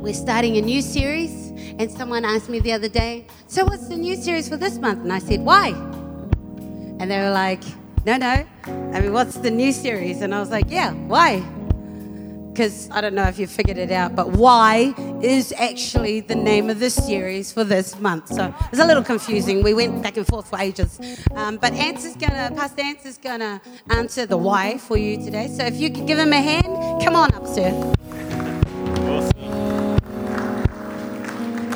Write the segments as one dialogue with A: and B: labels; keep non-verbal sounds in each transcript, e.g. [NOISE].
A: we're starting a new series. And someone asked me the other day, So what's the new series for this month? And I said, Why? And they were like, No, no. I mean, what's the new series? And I was like, Yeah, why? Because I don't know if you figured it out, but why is actually the name of this series for this month. So it's a little confusing. We went back and forth for ages. Um, but Answer's gonna, Pastor Answer's gonna answer the why for you today. So if you could give him a hand, come on up, sir.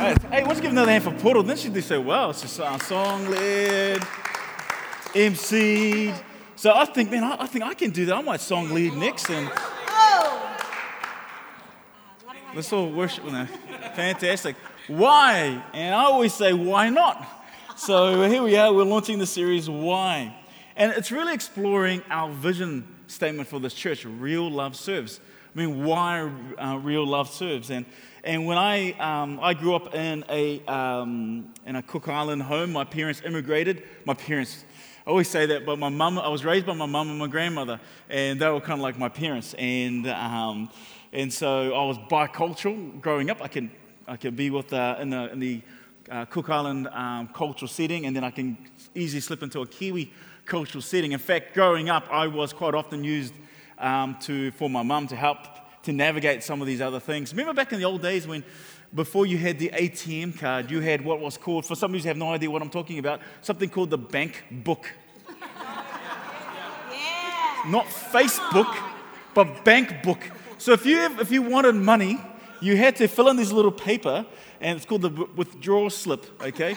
B: Hey, let's give another hand for Portal. Then she did so well. It's just uh, song lead, MC. So I think, man, I, I, think I can do that. I might song lead next and let's all worship. Now. Fantastic. Why? And I always say, why not? So here we are. We're launching the series, Why? And it's really exploring our vision statement for this church real love serves. I mean, why uh, real love serves. And and when I, um, I grew up in a, um, in a Cook Island home, my parents immigrated. My parents, I always say that, but my mum, I was raised by my mum and my grandmother, and they were kind of like my parents. And, um, and so I was bicultural growing up. I can, I can be with, uh, in the, in the uh, Cook Island um, cultural setting, and then I can easily slip into a Kiwi cultural setting. In fact, growing up, I was quite often used um, to, for my mum to help to navigate some of these other things. Remember back in the old days when before you had the ATM card, you had what was called, for some of you who have no idea what I'm talking about, something called the bank book. Yeah. Not Facebook, but bank book. So if you, have, if you wanted money, you had to fill in this little paper, and it's called the withdrawal slip, okay?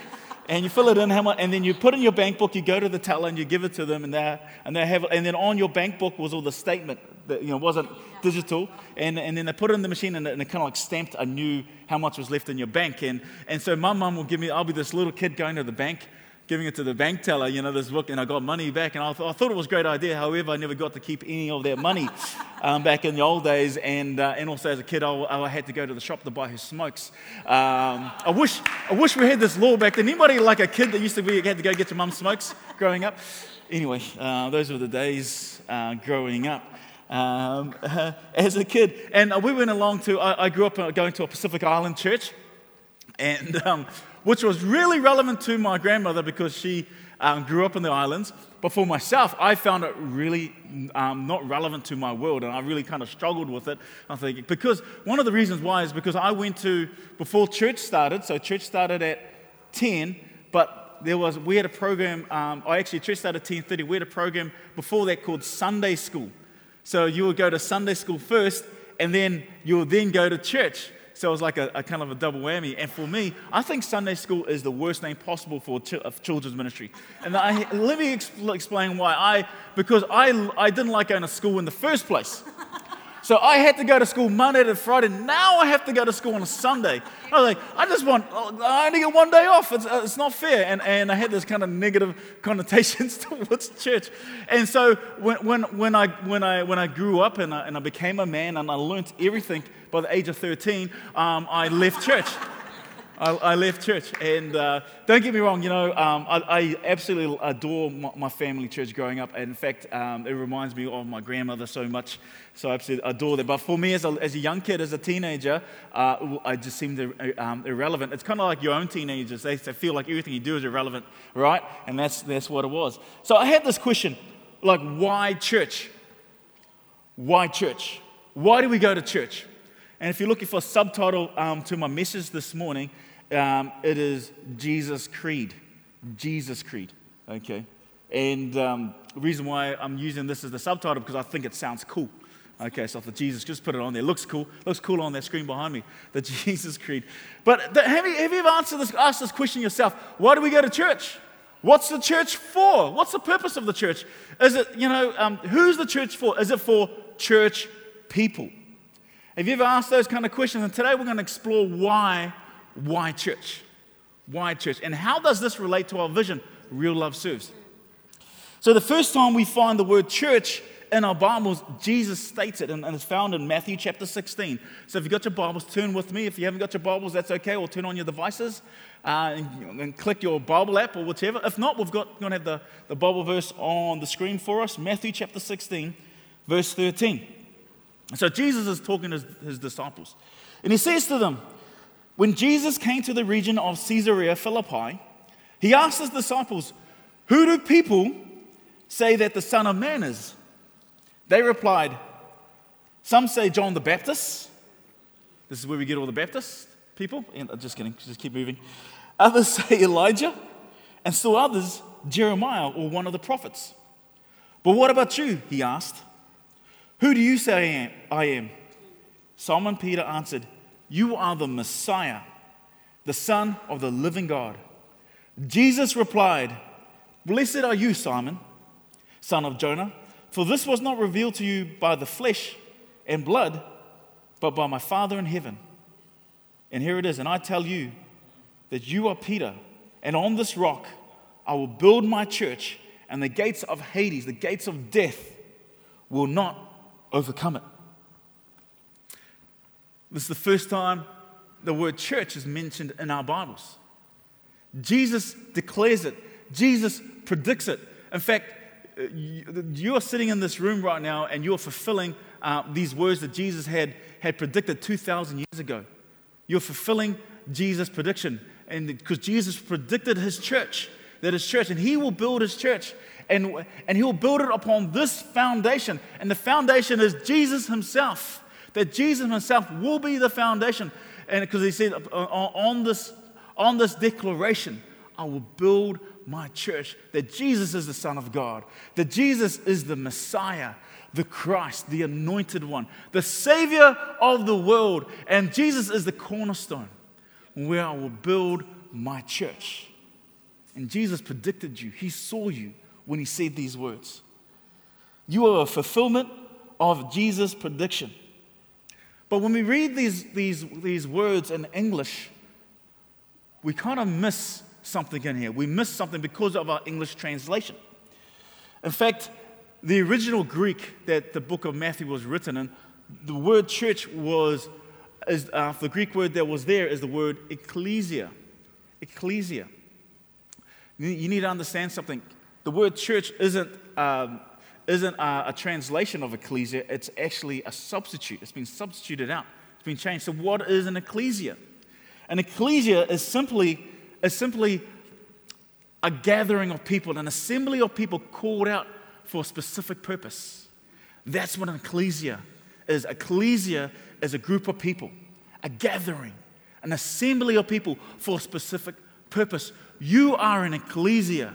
B: And you fill it in, how much, and then you put in your bank book, you go to the teller and you give it to them, and they, and they have, and then on your bank book was all the statement that, you know, wasn't digital, and, and then they put it in the machine and and it kind of like stamped, I knew how much was left in your bank, and, and so my mum will give me, I'll be this little kid going to the bank, giving it to the bank teller, you know, this book, and I got money back. And I, th- I thought it was a great idea. However, I never got to keep any of that money [LAUGHS] um, back in the old days. And, uh, and also as a kid, I, I, had to go to the shop to buy his smokes. Um, I, wish, I wish we had this law back then. Anybody like a kid that used to be, had to go get your mum's smokes growing up? Anyway, uh, those were the days uh, growing up. Um, [LAUGHS] as a kid. And we went along to, I, I grew up uh, going to a Pacific Island church. And um, which was really relevant to my grandmother because she um, grew up in the islands. But for myself, I found it really um, not relevant to my world, and I really kind of struggled with it. I think because one of the reasons why is because I went to before church started. So church started at ten, but there was we had a program. Um, I actually church started at ten thirty. We had a program before that called Sunday school. So you would go to Sunday school first, and then you would then go to church. So it was like a, a, kind of a double whammy. And for me, I think Sunday school is the worst name possible for ch- children's ministry. And I, let me explain why. I, because I, I didn't like going to school in the first place. So I had to go to school Monday to Friday. Now I have to go to school on a Sunday. I was like, I just want, I only get one day off. It's, uh, it's not fair. And, and I had this kind of negative [LAUGHS] connotations [LAUGHS] towards church. And so when, when, when, I, when, I, when I grew up and I, and I became a man and I learned everything by the age of 13, um, I left church. I, I, left church. And uh, don't get me wrong, you know, um, I, I, absolutely adore my, my, family church growing up. And in fact, um, it reminds me of my grandmother so much. So I absolutely adore that. But for me, as a, as a young kid, as a teenager, uh, I just seemed um, irrelevant. It's kind of like your own teenagers. They, they feel like everything you do is irrelevant, right? And that's, that's what it was. So I had this question like, why church? Why church? Why do we go to church? And if you're looking for a subtitle um, to my message this morning, um, it is Jesus Creed. Jesus Creed, okay? And um, the reason why I'm using this as the subtitle because I think it sounds cool. Okay, so for Jesus, just put it on there. Looks cool. Looks cool on that screen behind me. The [LAUGHS] Jesus Creed. But the, have, you, have you ever answered this, asked this question yourself? Why do we go to church? What's the church for? What's the purpose of the church? Is it, you know, um, who's the church for? Is it for church people? Have you ever asked those kind of questions? And today we're going to explore why why church? Why church? And how does this relate to our vision? Real love serves. So, the first time we find the word church in our Bibles, Jesus states it, and, it's found in Matthew chapter 16. So, if you've got your Bibles, turn with me. If you haven't got your Bibles, that's okay, or turn on your devices uh, and, and, click your Bible app or whatever. If not, we've got, going to have the, the Bible verse on the screen for us Matthew chapter 16, verse 13. So, Jesus is talking to his, disciples. And he says to them, When Jesus came to the region of Caesarea Philippi, he asked his disciples, Who do people say that the Son of Man is? They replied, Some say John the Baptist. This is where we get all the Baptist people. And, just kidding, just keep moving. Others [LAUGHS] say Elijah, and still others, Jeremiah or one of the prophets. But what about you? He asked. Who do you say I am? Simon Peter answered, You are the Messiah, the Son of the living God. Jesus replied, Blessed are you, Simon, son of Jonah, for this was not revealed to you by the flesh and blood, but by my Father in heaven. And here it is, and I tell you that you are Peter, and on this rock I will build my church, and the gates of Hades, the gates of death, will not overcome it. This is the first time the word church is mentioned in our Bibles. Jesus declares it, Jesus predicts it. In fact, uh, you are sitting in this room right now and you're fulfilling uh, these words that Jesus had, had predicted 2,000 years ago. You're fulfilling Jesus' prediction. And because Jesus predicted his church, that his church, and he will build his church, and, and he will build it upon this foundation. And the foundation is Jesus himself. That Jesus himself will be the foundation. And because he said uh, uh, on this, on this declaration, I will build my church. That Jesus is the Son of God. That Jesus is the Messiah the Christ, the anointed one, the Savior of the world. And Jesus is the cornerstone where I will build my church. And Jesus predicted you, He saw you when He said these words. You are a fulfillment of Jesus' prediction. But when we read these, these, these words in English, we kind of miss something in here. We miss something because of our English translation. In fact, the original Greek that the book of Matthew was written in, the word church was, is, uh, the Greek word that was there is the word ecclesia. Ecclesia. You need to understand something. The word church isn't, um, isn't a, a translation of ecclesia, it's actually a substitute. It's been substituted out, it's been changed. So, what is an ecclesia? An ecclesia is simply, is simply a gathering of people, an assembly of people called out for a specific purpose. That's what an ecclesia is. Ecclesia is a group of people, a gathering, an assembly of people for a specific purpose. You are an ecclesia.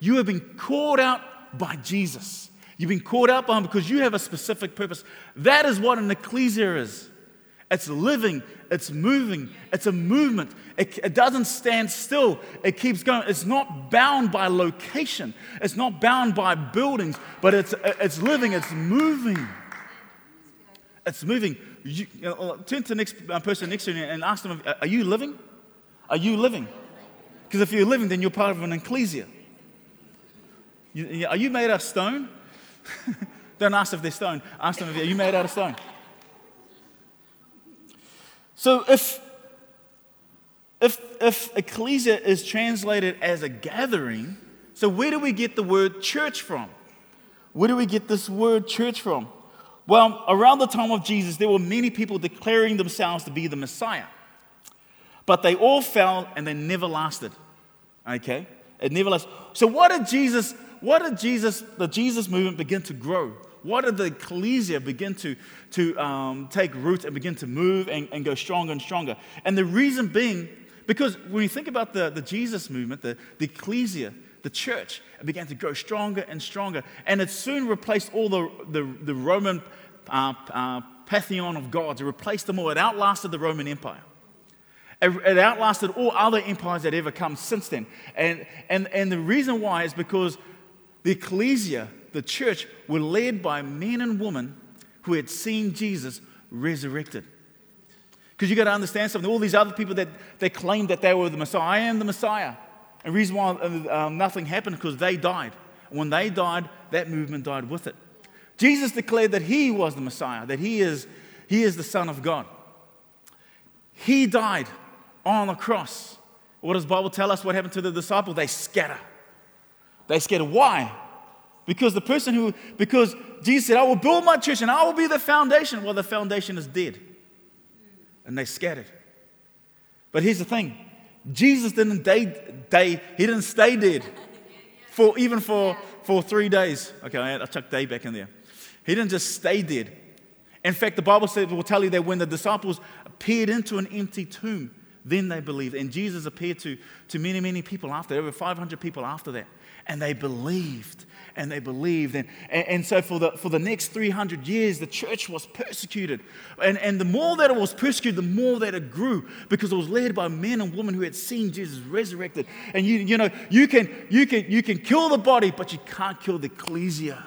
B: You have been called out by Jesus. You've been called out by Him because you have a specific purpose. That is what an ecclesia is. It's living, it's moving, it's a movement. It, it, doesn't stand still, it keeps going. It's not bound by location, it's not bound by buildings, but it's, it's living, it's moving. It's moving. You, you know, turn to the next uh, person next to you and ask them, Are you living? Are you living? Because if you're living, then you're part of an ecclesia. You, are you made out of stone? [LAUGHS] Don't ask if they're stone. Ask them if are you made out of stone. So if, if, if ecclesia is translated as a gathering, so where do we get the word church from? Where do we get this word church from? Well, around the time of Jesus, there were many people declaring themselves to be the Messiah. But they all fell and they never lasted. Okay? It never lasted. So what did Jesus, what did Jesus, the Jesus movement begin to grow? What did the ecclesia begin to, to um, take root and begin to move and, and go stronger and stronger? And the reason being, because when you think about the, the Jesus movement, the, the ecclesia, the church, it began to grow stronger and stronger. And it soon replaced all the, the, the Roman uh, uh, pantheon of gods. It replaced them all. It outlasted the Roman Empire. It, it outlasted all other empires that ever come since then. And, and, and the reason why is because the ecclesia, the church, were led by men and women who had seen Jesus resurrected. Because you got to understand something. All these other people that they claimed that they were the Messiah, I am the Messiah. And the reason why uh, um, nothing happened because they died. When they died, that movement died with it. Jesus declared that he was the Messiah, that he is, he is the Son of God. He died on the cross. What does the Bible tell us? What happened to the disciples? They scatter. They scatter. Why? Because the person who, because Jesus said, I will build my church and I will be the foundation. Well, the foundation is dead. and they scattered. But here's the thing Jesus didn't day, day he didn't stay dead for even for, for three days. Okay, I, I chucked day back in there. He didn't just stay dead. In fact, the Bible says, will tell you that when the disciples peered into an empty tomb, then they believed. And Jesus appeared to, to many, many people after, over 500 people after that. And they believed and they believed. And, and, and, so for the, for the next 300 years, the church was persecuted. And, and the more that it was persecuted, the more that it grew because it was led by men and women who had seen Jesus resurrected. And you, you know, you can, you, can, you can kill the body, but you can't kill the ecclesia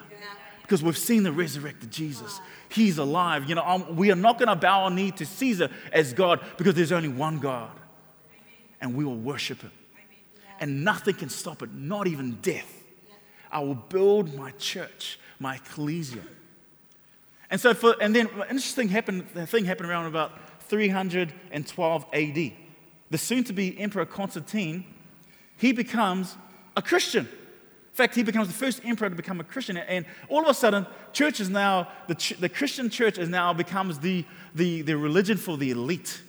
B: because we've seen the resurrected Jesus. He's alive. You know, um, we are not going to bow our knee to Caesar as God because there's only one God. And we will worship him. And nothing can stop it, not even death. I will build my church, my ecclesia. And so, for, and then an interesting thing happened, the thing happened around about 312 AD. The soon to be Emperor Constantine, he becomes a Christian. In fact, he becomes the first emperor to become a Christian. And all of a sudden, church is now, the, ch- the Christian church is now becomes the, the, the religion for the elite.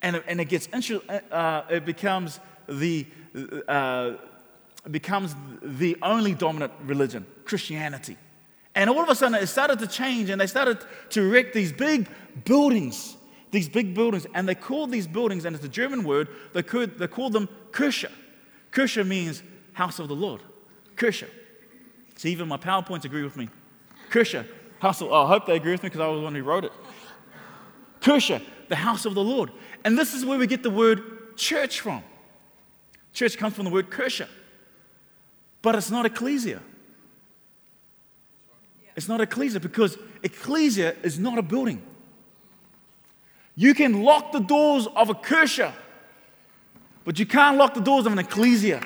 B: And, and it gets, uh, it becomes the, uh, becomes the only dominant religion, Christianity. And all of a sudden, it started to change, and they started to erect these big buildings, these big buildings, and they called these buildings, and it's a German word, they, could, they called them Kirche. Kirche means house of the Lord. Kirche. See, even my PowerPoints agree with me. Kirche, house oh, I hope they agree with me because I was the one who wrote it. Kirche, the house of the Lord. And this is where we get the word church from. Church comes from the word Kirche. But it's not ecclesia. It's not ecclesia because ecclesia is not a building. You can lock the doors of a kirche, but you can't lock the doors of an ecclesia.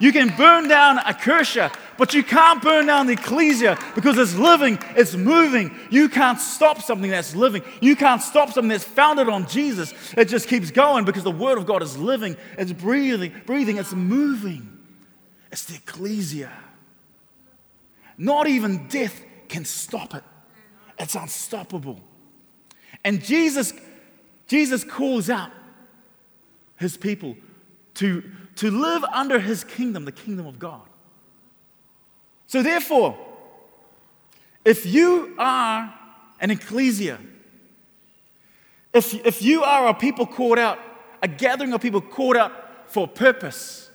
B: You can burn down a kirche, but you can't burn down the ecclesia because it's living, it's moving. You can't stop something that's living. You can't stop something that's founded on Jesus. It just keeps going because the Word of God is living, it's breathing, breathing, it's moving. It's the ecclesia. Not even death can stop it. It's unstoppable. And Jesus, Jesus calls out his people to, to live under his kingdom, the kingdom of God. So, therefore, if you are an ecclesia, if, if you are a people called out, a gathering of people called out for a purpose,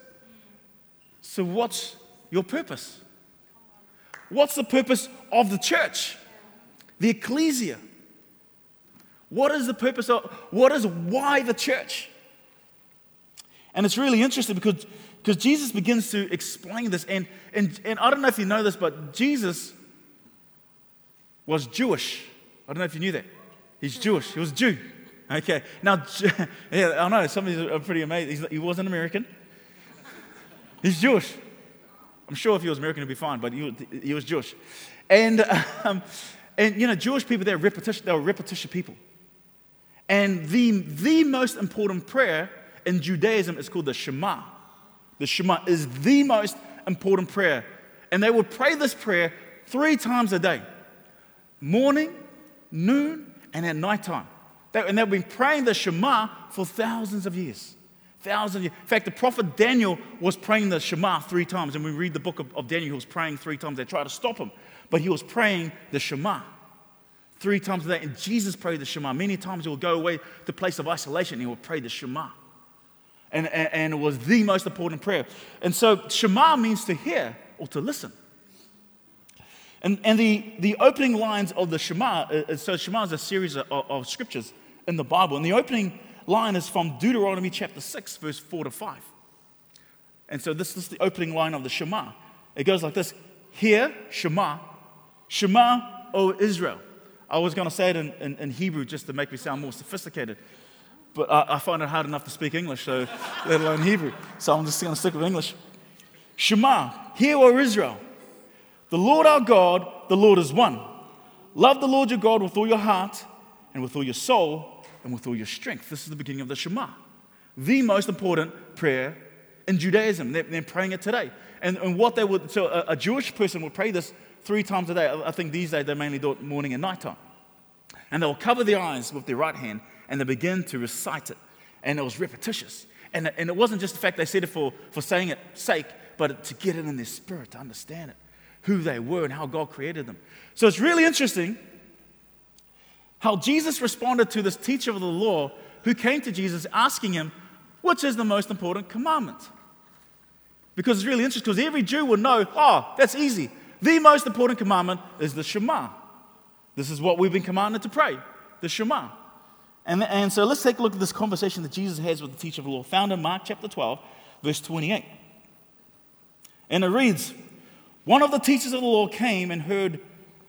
B: so, what's your purpose? What's the purpose of the church? The ecclesia. What is the purpose of, what is, why the church? And it's really interesting because, because Jesus begins to explain this. And, and, and I don't know if you know this, but Jesus was Jewish. I don't know if you knew that. He's Jewish. He was a Jew. Okay. Now, [LAUGHS] yeah, I know some of these are pretty amazed. He wasn't American. He's Jewish. I'm sure if he was American, he'd be fine, but he, he was Jewish. And, [LAUGHS] um, and, you know, Jewish people, they're repetition, they're repetition people. And the, the most important prayer in Judaism it's called the Shema. The Shema is the most important prayer. And they would pray this prayer three times a day morning, noon, and at nighttime. and they've been praying the Shema for thousands of years. Thousands of years. In fact, the prophet Daniel was praying the Shema three times. And we read the book of, of Daniel, he was praying three times. They tried to stop him, but he was praying the Shema three times a day. And Jesus prayed the Shema. Many times he would go away to place of isolation. and He would pray the Shema. And, and, it was the most important prayer. And so Shema means to hear or to listen. And, and the, the opening lines of the Shema, uh, so Shema is a series of, of scriptures in the Bible. And the opening line is from Deuteronomy chapter 6, verse 4 to 5. And so this is the opening line of the Shema. It goes like this Hear, Shema, Shema, O Israel. I was going to say it in, in, in, Hebrew just to make me sound more sophisticated, but I, I find it hard enough to speak English, so let alone Hebrew. So I'm just going to stick with English. Shema, hear, O Israel. The Lord our God, the Lord is one. Love the Lord your God with all your heart and with all your soul and with all your strength. This is the beginning of the Shema, the most important prayer in Judaism. They're, they're praying it today. And, and what they would, so a, a, Jewish person would pray this three times a day. I think these days they mainly do it morning and nighttime. And they'll cover their eyes with their right hand and they began to recite it. And it was repetitious. And, and it wasn't just the fact they said it for, for saying it sake, but to get it in their spirit, to understand it, who they were and how God created them. So it's really interesting how Jesus responded to this teacher of the law who came to Jesus asking him, which is the most important commandment? Because it's really interesting, because every Jew would know, oh, that's easy. The most important commandment is the Shema. This is what we've been commanded to pray, the Shema. And, and so let's take a look at this conversation that Jesus has with the teacher of the law, found in Mark chapter 12, verse 28. And it reads One of the teachers of the law came and heard,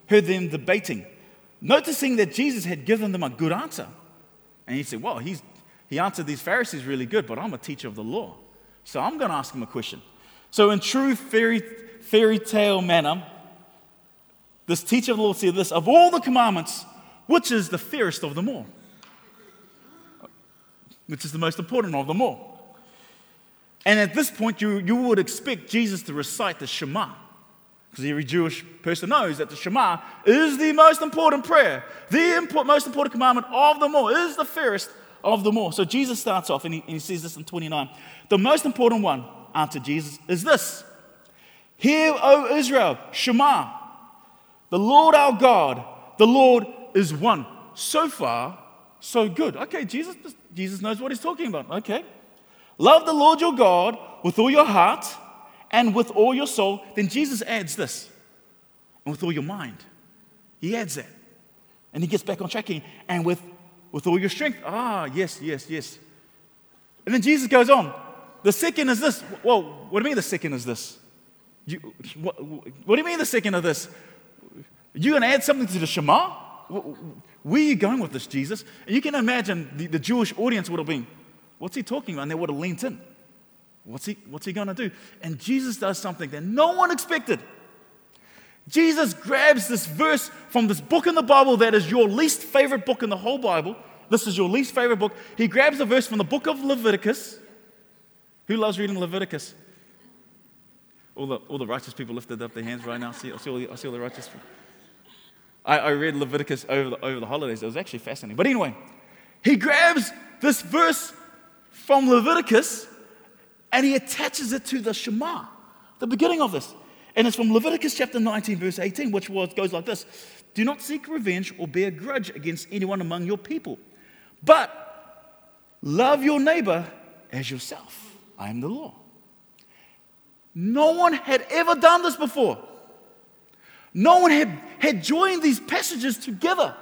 B: heard them debating, noticing that Jesus had given them a good answer. And he said, Well, he's, he answered these Pharisees really good, but I'm a teacher of the law. So I'm going to ask him a question. So, in true fairy, fairy tale manner, this teacher of the law said this Of all the commandments, which is the fairest of them all? Which is the most important of them all? And at this point, you, you would expect Jesus to recite the Shema. Because every Jewish person knows that the Shema is the most important prayer, the most important commandment of them all, is the fairest of them all. So Jesus starts off and he, and he says this in 29. The most important one, answered Jesus, is this Hear, O Israel, Shema, the Lord our God, the Lord is one. So far, so good. Okay, Jesus, Jesus knows what he's talking about. Okay. Love the Lord your God with all your heart and with all your soul. Then Jesus adds this, and with all your mind. He adds that. And he gets back on track and with, with all your strength. Ah, yes, yes, yes. And then Jesus goes on. The second is this. Well, what do you mean the second is this? You, what, what do you mean the second of this? You going to add something to the Shema? Where are you going with this, Jesus? And you can imagine the, the Jewish audience would have been, what's he talking about? And they would have leaned in. What's he, what's he going to do? And Jesus does something that no one expected. Jesus grabs this verse from this book in the Bible that is your least favorite book in the whole Bible. This is your least favorite book. He grabs a verse from the book of Leviticus. Who loves reading Leviticus? All the, all the righteous people lifted up their hands right now. See, I see, all, the, I see all the righteous people. I, I read Leviticus over the, over the holidays. It was actually fascinating. But anyway, he grabs this verse from Leviticus and he attaches it to the Shema, the beginning of this. And it's from Leviticus chapter 19, verse 18, which was, goes like this Do not seek revenge or bear grudge against anyone among your people, but love your neighbor as yourself. I am the law. No one had ever done this before. No one had, had joined these passages together.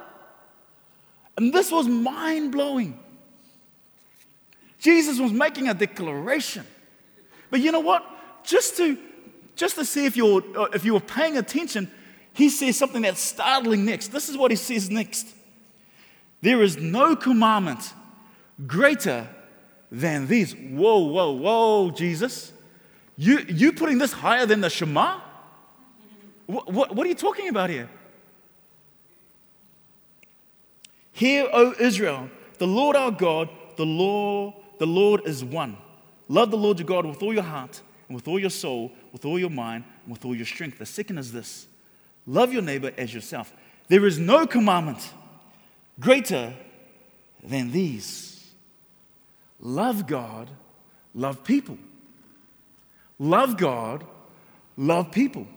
B: And this was mind blowing. Jesus was making a declaration. But you know what? Just to, just to see if, you're, uh, if you were paying attention, he says something that's startling next. This is what he says next There is no commandment greater than these. Whoa, whoa, whoa, Jesus. You, you putting this higher than the Shema? What, what, are you talking about here? Hear, O Israel, the Lord our God, the Lord, the Lord is one. Love the Lord your God with all your heart and with all your soul, with all your mind, and with all your strength. The second is this love your neighbor as yourself. There is no commandment greater than these love God, love people. Love God, love people.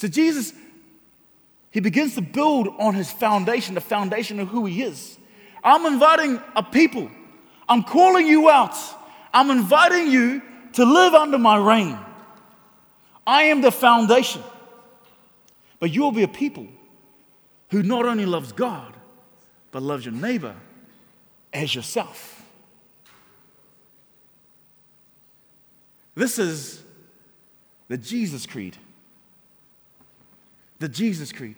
B: So Jesus, he begins to build on his foundation, the foundation of who he is. I'm inviting a people. I'm calling you out. I'm inviting you to live under my reign. I am the foundation. But you'll be a people who not only loves God, but loves your neighbor as yourself. This is the Jesus Creed the Jesus Creed.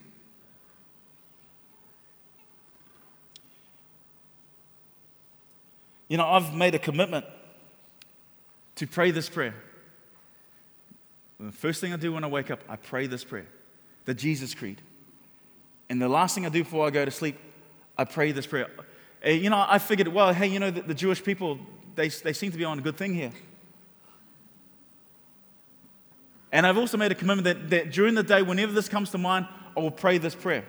B: You know, I've made a commitment to pray this prayer. The first thing I do when I wake up, I pray this prayer, the Jesus Creed. And the last thing I do before I go to sleep, I pray this prayer. Eh, you know, I figured, well, hey, you know, the, the Jewish people, they, they seem to be on a good thing here. And I've also made a commitment that, that during the day, whenever this comes to mind, I will pray this prayer.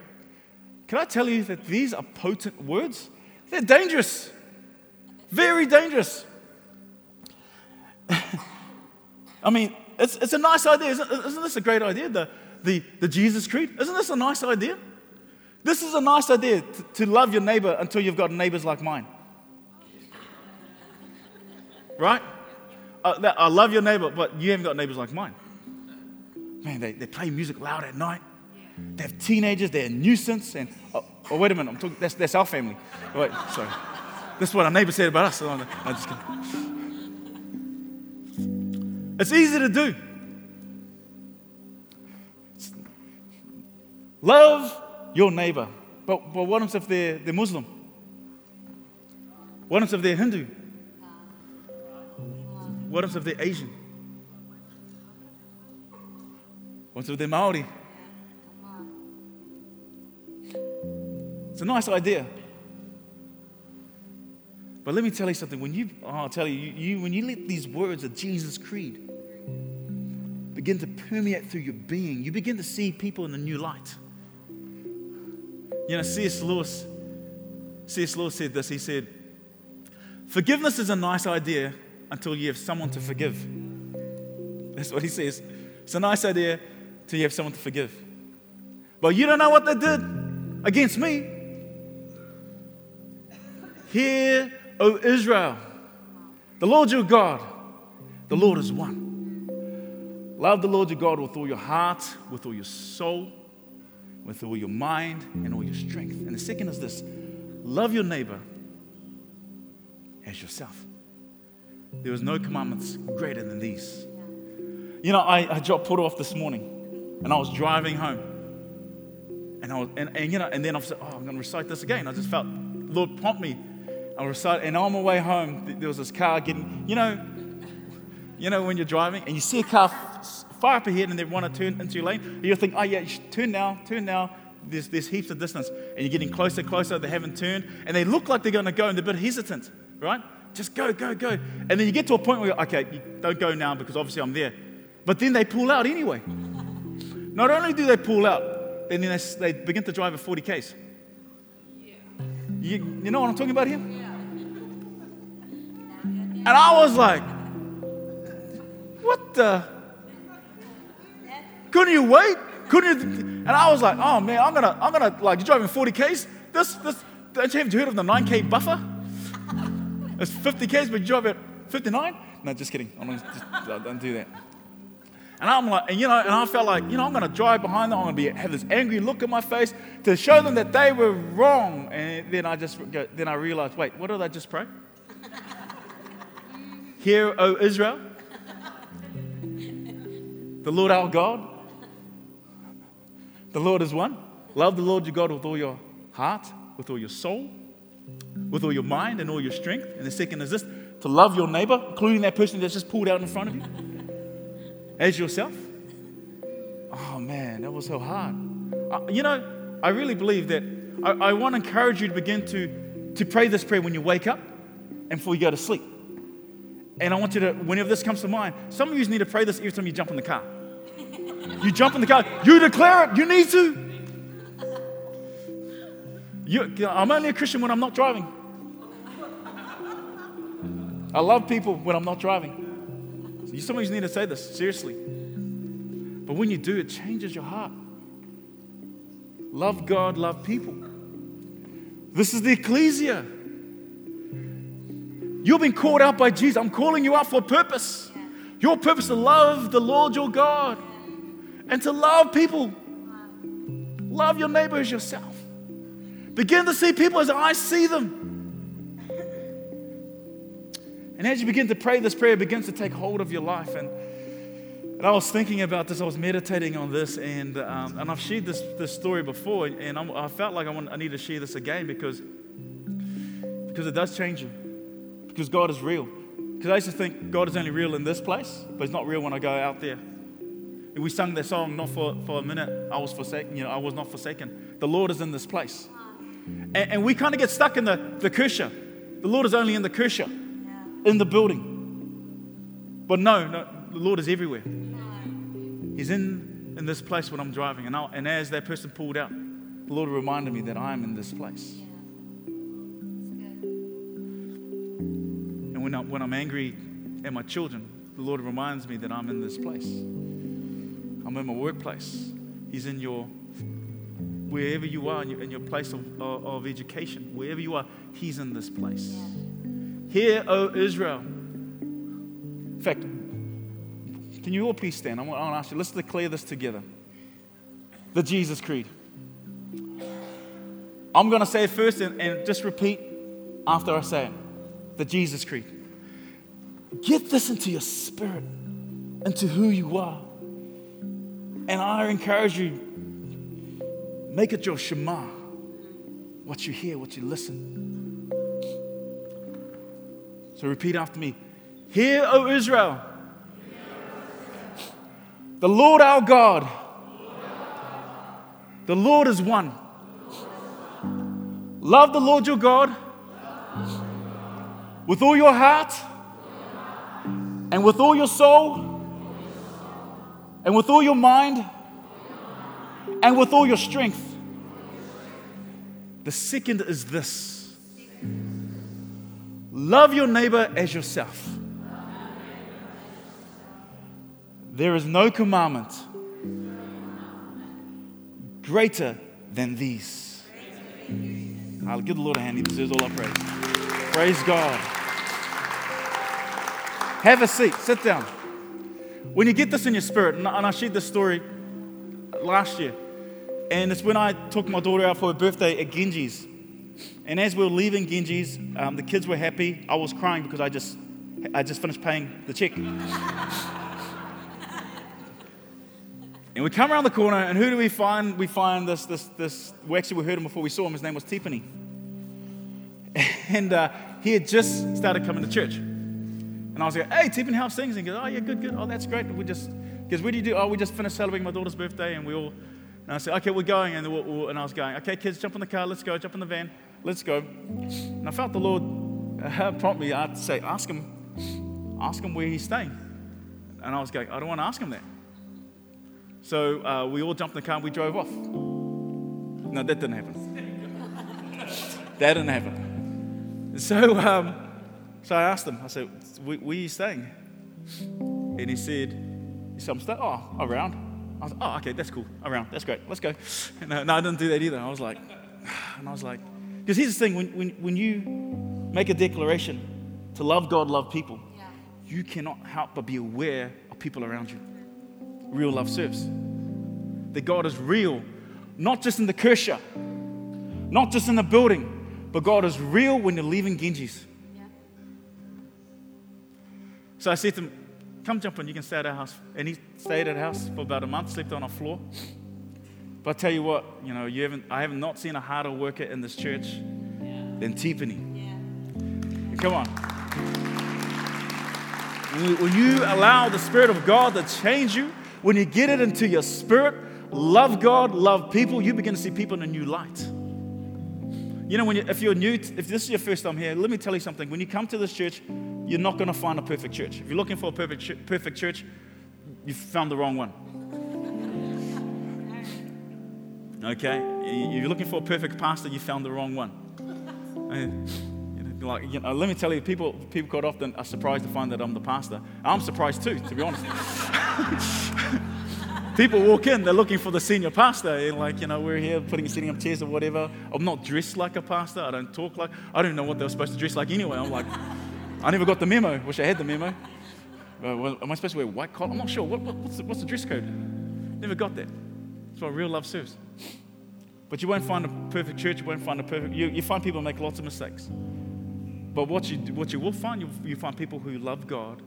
B: can I tell you that these are potent words? They're dangerous, very dangerous. [LAUGHS] I mean, it's, it's a nice idea. Isn't, isn't this a great idea? The, the, the Jesus Creed? Isn't this a nice idea? This is a nice idea to, to love your neighbor until you've got neighbors like mine. Right? Uh, I love your neighbor, but you haven't got neighbors like mine. Man, they, they play music loud at night. They have teenagers, they're a nuisance. And, oh, oh wait a minute, I'm talking, that's, that's our family. Wait, sorry. This is what our neighbor said about us. I'm just kidding. It's easy to do. Love your neighbor. But, but what if they're, they're Muslim? What if they're Hindu? What if they're Asian? What if they're Maori? It's a nice idea. But let me tell you something. When you, oh, I'll tell you, you, when you let these words of Jesus' creed begin to permeate through your being, you begin to see people in a new light. You know, C.S. Lewis, C.S. Lewis said this. He said, Forgiveness is a nice idea until you have someone to forgive. That's what he says. It's a nice idea till you have someone to forgive. But you don't know what they did against me. Hear, O Israel, the Lord your God, the Lord is one. Love the Lord your God with all your heart, with all your soul, with all your mind, and all your strength. And the second is this love your neighbor as yourself. There was no commandments greater than these. You know, I, I dropped Porto off this morning and I was driving home. And, I was, and, and you know, and then I said, oh, I'm going to recite this again. I just felt, Lord, prompt me. I recite, and on my way home, there was this car getting, you know, you know, when you're driving and you see a car far up ahead and they want to turn into your lane, you think, oh, yeah, turn now, turn now. There's, there's heaps of distance. And you're getting closer closer. They haven't turned. And they look like they're going to go and they're a bit hesitant, right? Just go, go, go. And then you get to a point where, okay, don't go now because obviously I'm there. But then they pull out anyway. Not only do they pull out, then they, they begin to drive at 40 Ks. You, you know what I'm talking about here? And I was like, what the? Couldn't you wait? Couldn't you? And I was like, oh man, I'm gonna, I'm gonna like you're driving 40 Ks. This, this, don't you have heard of the 9K buffer? It's 50 Ks, but you drive at 59? No, just kidding. I'm just, don't do that. And I'm like, and you know, and I felt like, you know, I'm gonna drive behind them. I'm gonna be have this angry look in my face to show them that they were wrong. And then I just, then I realized, wait, what did I just pray? [LAUGHS] Hear, O Israel, the Lord our God, the Lord is one. Love the Lord your God with all your heart, with all your soul, with all your mind, and all your strength. And the second is this to love your neighbor, including that person that's just pulled out in front of you, as yourself. Oh man, that was so hard. Uh, you know, I really believe that I, I want to encourage you to begin to, to pray this prayer when you wake up and before you go to sleep. And I want you to, whenever this comes to mind, some of you need to pray this every time you jump in the car. You jump in the car, you declare it, you need to. You, I'm only a Christian when I'm not driving. I love people when I'm not driving. You need to say this, seriously. But when you do, it changes your heart. Love God, love people. This is the ecclesia. You've been called out by Jesus. I'm calling you out for a purpose. Your purpose is to love the Lord your God and to love people. Love your neighbor as yourself. Begin to see people as I see them. And as you begin to pray, this prayer begins to take hold of your life. And, and I was thinking about this, I was meditating on this, and, um, and I've shared this, this story before, and I'm, i felt like I, want, I need to share this again because, because it does change you because God is real. Because I used to think God is only real in this place, but He's not real when I go out there. And we sung that song not for, for a minute. I was forsaken, you know, I was not forsaken. The Lord is in this place. And, and we kind of get stuck in the, the kirche. The Lord is only in the kirche. In the building. But no, no, the Lord is everywhere. He's in, in this place when I'm driving. And, I, and as that person pulled out, the Lord reminded me that I am in this place. And when, I, when I'm angry at my children, the Lord reminds me that I'm in this place. I'm in my workplace. He's in your, wherever you are, in your, in your place of, of, of education, wherever you are, He's in this place. Hear, O Israel. In fact, can you all please stand? I want, I want to ask you, let's declare this together. The Jesus Creed. I'm going to say it first and, and just repeat after I say it. The Jesus Creed. Get this into your spirit, into who you are. And I encourage you, make it your Shema. What you hear, what you listen. So repeat after me. Hear, O Israel, the Lord our God, the Lord is one. Love the Lord your God with all your heart and with all your soul and with all your mind and with all your strength. The second is this love your neighbor as yourself. There is no commandment greater than these. I'll give the Lord a hand. He deserves all our praise. Praise God. Have a seat. Sit down. When you get this in your spirit, and I shared this story last year, and it's when I took my daughter out for her birthday at Genji's. And as we were leaving Genji's, um, the kids were happy. I was crying because I just, I just finished paying the check. And we come around the corner, and who do we find? We find this, this, this, we actually we heard him before we saw him. His name was Tiffany. [LAUGHS] And uh, he had just started coming to church. And I was like, hey, Tiffany, how's things? And he goes, oh, yeah, good, good. Oh, that's great. We just, because what do you do? Oh, we just finished celebrating my daughter's birthday, and we all, and I said, okay, we're going. And, we'll, we'll, and I was going, okay, kids, jump in the car, let's go, jump in the van, let's go. And I felt the Lord uh, [LAUGHS] prompt me to say, ask him, ask him where he's staying. And I was going, I don't want to ask him that. So uh, we all jumped in the car and we drove off. No, that didn't happen. [LAUGHS] that didn't happen. So, um, so I asked him, I said, where, where are you staying? And he said, he said, I'm staying, oh, around. I was oh, okay, that's cool. Around, that's great. Let's go. And, uh, no, I didn't do that either. I was like, [SIGHS] and I was like, because here's the thing when, when, when you make a declaration to love God, love people, yeah. you cannot help but be aware of people around you real love serves. That God is real, not just in the Kirche, not just in the building, but God is real when you're leaving Genji's. Yeah. So I said to him, Come jump in, you can stay at our house. And he stayed at our house for about a month, slept on our floor. But I tell you what, you know, you haven't, I have not seen a harder worker in this church yeah. than Tiffany. Yeah. Come on. When you allow the Spirit of God to change you, when you get it into your spirit, love God, love people, you begin to see people in a new light. You know, when you, if you're new, if this is your first time here, let me tell you something. When you come to this church, you're not going to find a perfect church. If you're looking for a perfect, perfect church, you've found the wrong one. Okay? You're looking for a perfect pastor, you found the wrong one. Like, you know, let me tell you, people, people quite often are surprised to find that I'm the pastor. I'm surprised too, to be honest. [LAUGHS] people walk in, they're looking for the senior pastor, and like, you know, we're here putting sitting up chairs or whatever. I'm not dressed like a pastor. I don't talk like. I don't know what they're supposed to dress like anyway. I'm like, I never got the memo. Wish I had the memo. Uh, well, am I supposed to wear white collar? I'm not sure. What, what, what's, the, what's the dress code? Never got that. That's what real love serves. But you won't find a perfect church. You won't find a perfect. You, you find people make lots of mistakes. But what you, what you will find, you, you find people who love God,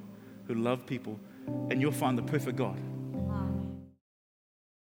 B: who love people, and you'll find the perfect God.